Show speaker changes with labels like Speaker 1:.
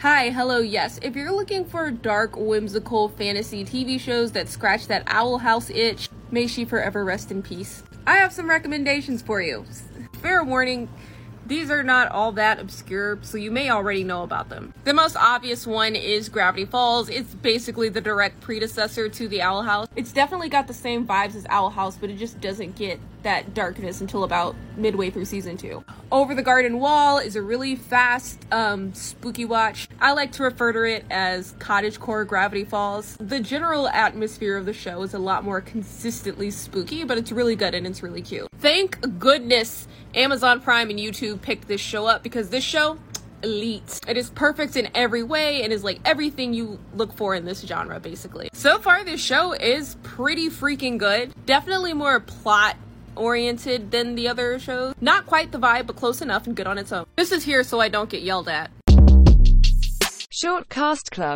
Speaker 1: Hi, hello, yes. If you're looking for dark, whimsical fantasy TV shows that scratch that Owl House itch, may she forever rest in peace. I have some recommendations for you. Fair warning, these are not all that obscure, so you may already know about them. The most obvious one is Gravity Falls. It's basically the direct predecessor to the Owl House. It's definitely got the same vibes as Owl House, but it just doesn't get that darkness until about midway through season two. Over the Garden Wall is a really fast, um, spooky watch. I like to refer to it as cottagecore Gravity Falls. The general atmosphere of the show is a lot more consistently spooky, but it's really good and it's really cute. Thank goodness Amazon Prime and YouTube picked this show up because this show elite. It is perfect in every way and is like everything you look for in this genre, basically. So far, this show is pretty freaking good. Definitely more plot oriented than the other shows. Not quite the vibe, but close enough and good on its own. This is here so I don't get yelled at.
Speaker 2: Short Cast Club